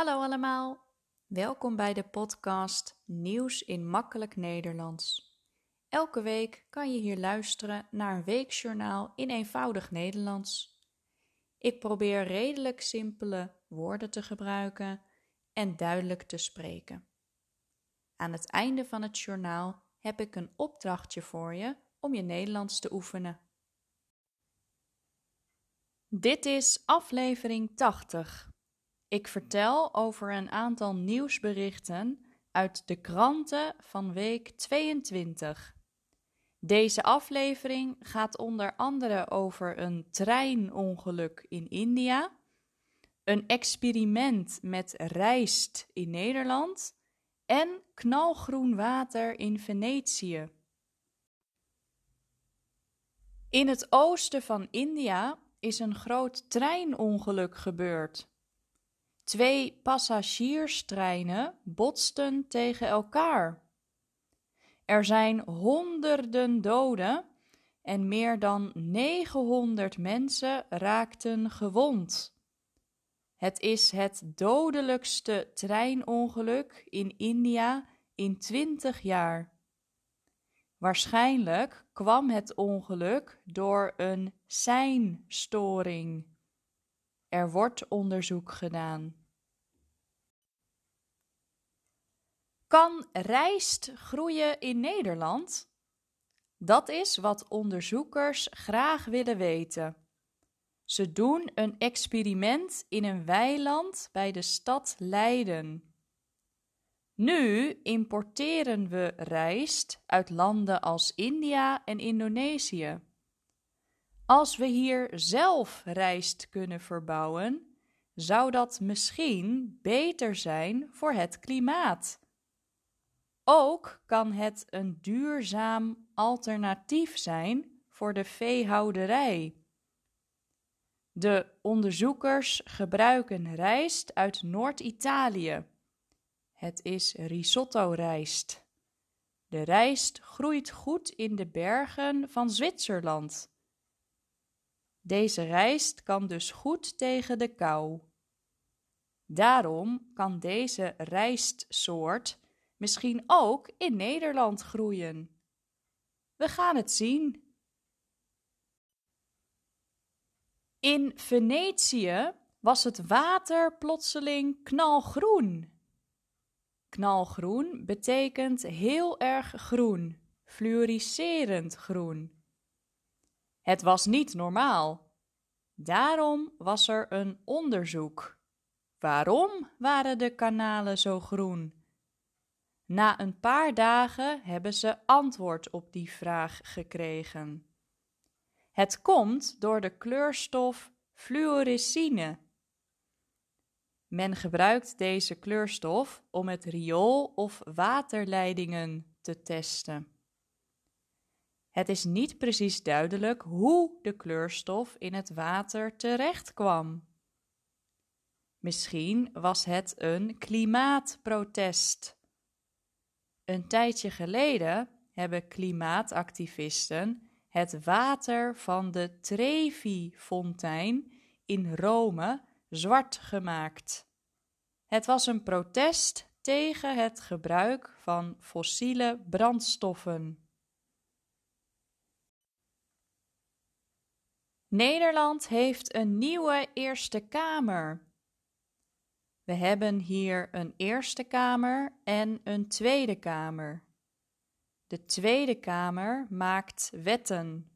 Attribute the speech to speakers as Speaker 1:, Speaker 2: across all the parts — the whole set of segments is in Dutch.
Speaker 1: Hallo allemaal, welkom bij de podcast Nieuws in Makkelijk Nederlands. Elke week kan je hier luisteren naar een weekjournaal in eenvoudig Nederlands. Ik probeer redelijk simpele woorden te gebruiken en duidelijk te spreken. Aan het einde van het journaal heb ik een opdrachtje voor je om je Nederlands te oefenen. Dit is aflevering 80. Ik vertel over een aantal nieuwsberichten uit de kranten van week 22. Deze aflevering gaat onder andere over een treinongeluk in India, een experiment met rijst in Nederland en knalgroen water in Venetië. In het oosten van India is een groot treinongeluk gebeurd. Twee passagierstreinen botsten tegen elkaar. Er zijn honderden doden en meer dan 900 mensen raakten gewond. Het is het dodelijkste treinongeluk in India in 20 jaar. Waarschijnlijk kwam het ongeluk door een seinstoring. Er wordt onderzoek gedaan. Kan rijst groeien in Nederland? Dat is wat onderzoekers graag willen weten. Ze doen een experiment in een weiland bij de stad Leiden. Nu importeren we rijst uit landen als India en Indonesië. Als we hier zelf rijst kunnen verbouwen, zou dat misschien beter zijn voor het klimaat. Ook kan het een duurzaam alternatief zijn voor de veehouderij. De onderzoekers gebruiken rijst uit Noord-Italië. Het is risotto-rijst. De rijst groeit goed in de bergen van Zwitserland. Deze rijst kan dus goed tegen de kou. Daarom kan deze rijstsoort misschien ook in Nederland groeien. We gaan het zien. In Venetië was het water plotseling knalgroen. Knalgroen betekent heel erg groen, fluoriserend groen. Het was niet normaal. Daarom was er een onderzoek. Waarom waren de kanalen zo groen? Na een paar dagen hebben ze antwoord op die vraag gekregen. Het komt door de kleurstof fluorescine. Men gebruikt deze kleurstof om het riool of waterleidingen te testen. Het is niet precies duidelijk hoe de kleurstof in het water terecht kwam. Misschien was het een klimaatprotest. Een tijdje geleden hebben klimaatactivisten het water van de Trevi-fontein in Rome zwart gemaakt. Het was een protest tegen het gebruik van fossiele brandstoffen. Nederland heeft een nieuwe Eerste Kamer. We hebben hier een Eerste Kamer en een Tweede Kamer. De Tweede Kamer maakt wetten.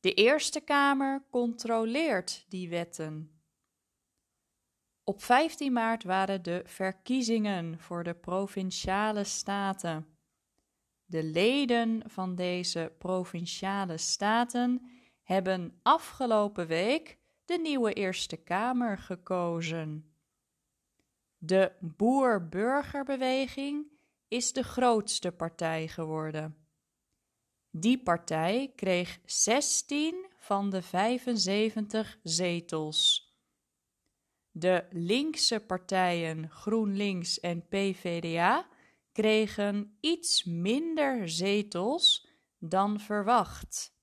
Speaker 1: De Eerste Kamer controleert die wetten. Op 15 maart waren de verkiezingen voor de provinciale staten. De leden van deze provinciale staten hebben afgelopen week de nieuwe Eerste Kamer gekozen. De Boer-Burgerbeweging is de grootste partij geworden. Die partij kreeg 16 van de 75 zetels. De linkse partijen GroenLinks en PVDA kregen iets minder zetels dan verwacht.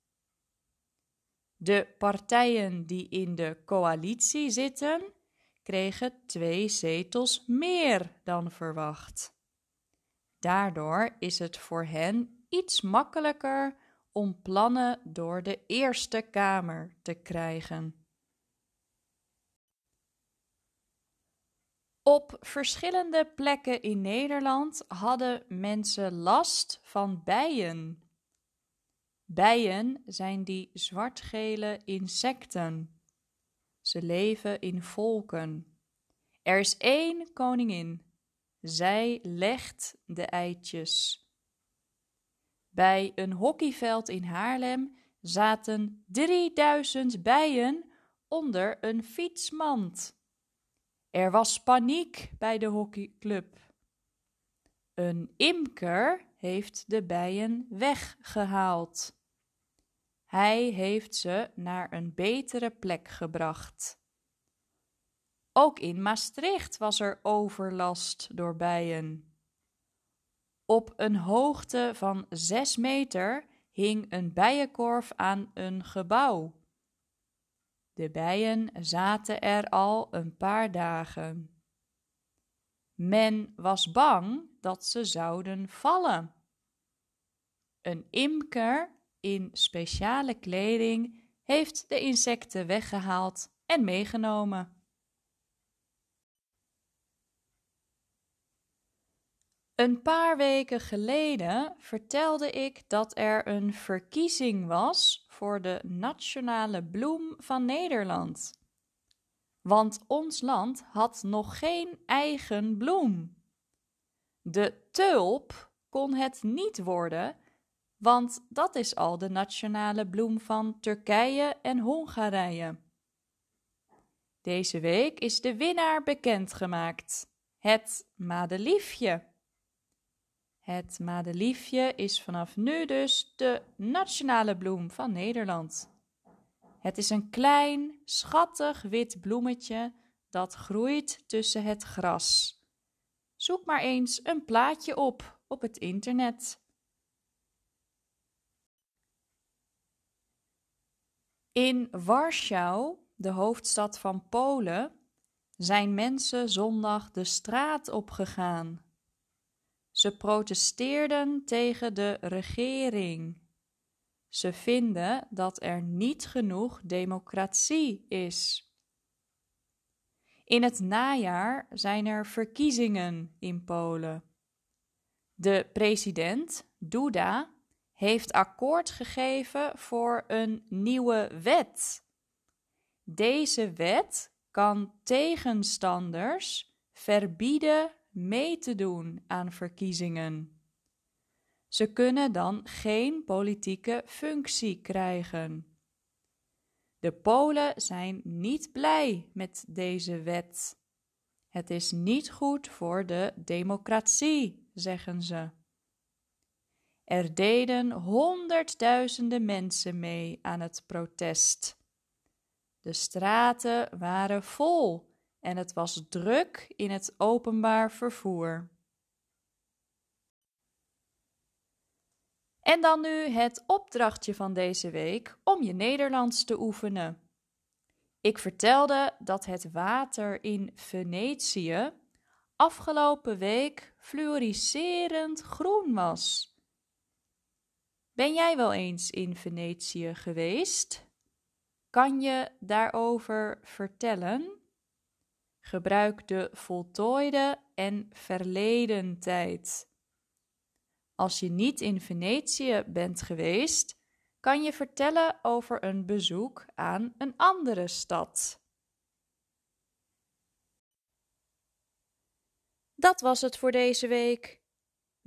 Speaker 1: De partijen die in de coalitie zitten kregen twee zetels meer dan verwacht. Daardoor is het voor hen iets makkelijker om plannen door de Eerste Kamer te krijgen. Op verschillende plekken in Nederland hadden mensen last van bijen. Bijen zijn die zwartgele insecten. Ze leven in volken. Er is één koningin. Zij legt de eitjes. Bij een hockeyveld in Haarlem zaten 3000 bijen onder een fietsmand. Er was paniek bij de hockeyclub. Een imker heeft de bijen weggehaald. Hij heeft ze naar een betere plek gebracht. Ook in Maastricht was er overlast door bijen. Op een hoogte van zes meter hing een bijenkorf aan een gebouw. De bijen zaten er al een paar dagen. Men was bang dat ze zouden vallen. Een imker in speciale kleding heeft de insecten weggehaald en meegenomen. Een paar weken geleden vertelde ik dat er een verkiezing was voor de nationale bloem van Nederland. Want ons land had nog geen eigen bloem. De tulp kon het niet worden, want dat is al de nationale bloem van Turkije en Hongarije. Deze week is de winnaar bekendgemaakt: het madeliefje. Het madeliefje is vanaf nu dus de nationale bloem van Nederland. Het is een klein, schattig wit bloemetje dat groeit tussen het gras. Zoek maar eens een plaatje op op het internet. In Warschau, de hoofdstad van Polen, zijn mensen zondag de straat opgegaan ze protesteerden tegen de regering. Ze vinden dat er niet genoeg democratie is. In het najaar zijn er verkiezingen in Polen. De president, Duda, heeft akkoord gegeven voor een nieuwe wet. Deze wet kan tegenstanders verbieden mee te doen aan verkiezingen. Ze kunnen dan geen politieke functie krijgen. De Polen zijn niet blij met deze wet. Het is niet goed voor de democratie, zeggen ze. Er deden honderdduizenden mensen mee aan het protest. De straten waren vol en het was druk in het openbaar vervoer. En dan nu het opdrachtje van deze week om je Nederlands te oefenen. Ik vertelde dat het water in Venetië afgelopen week fluoriserend groen was. Ben jij wel eens in Venetië geweest? Kan je daarover vertellen? Gebruik de voltooide en verleden tijd. Als je niet in Venetië bent geweest, kan je vertellen over een bezoek aan een andere stad. Dat was het voor deze week.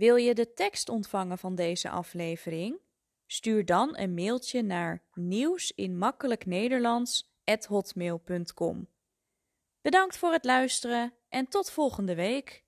Speaker 1: Wil je de tekst ontvangen van deze aflevering? Stuur dan een mailtje naar nieuwsinmakkelijknederlands@hotmail.com. Bedankt voor het luisteren en tot volgende week.